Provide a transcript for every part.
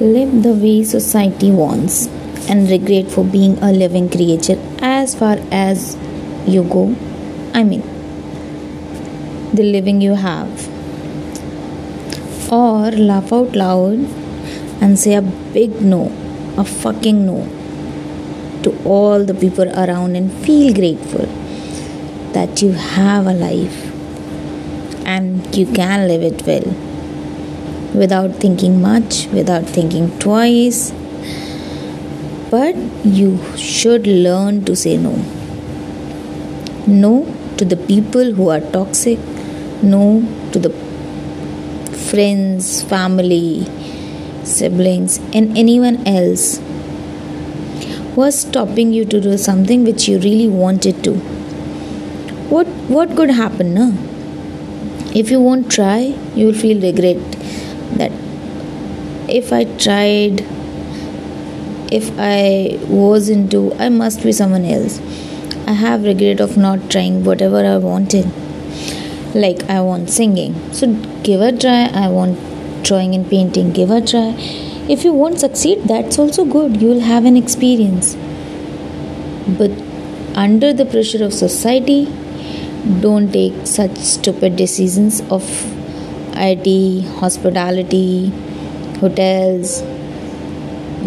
Live the way society wants and regret for being a living creature as far as you go. I mean, the living you have. Or laugh out loud and say a big no, a fucking no to all the people around and feel grateful that you have a life and you can live it well without thinking much, without thinking twice. But you should learn to say no. No to the people who are toxic, no to the friends, family, siblings, and anyone else who are stopping you to do something which you really wanted to. What what could happen, no? If you won't try, you will feel regret that if I tried, if I was into, I must be someone else. I have regret of not trying whatever I wanted. Like I want singing, so give a try. I want drawing and painting, give a try. If you won't succeed, that's also good. You will have an experience. But under the pressure of society, don't take such stupid decisions of IT, hospitality, hotels,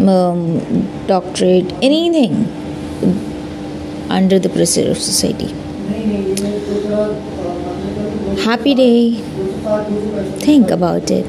um, doctorate, anything under the pressure of society. Happy day. Think about it.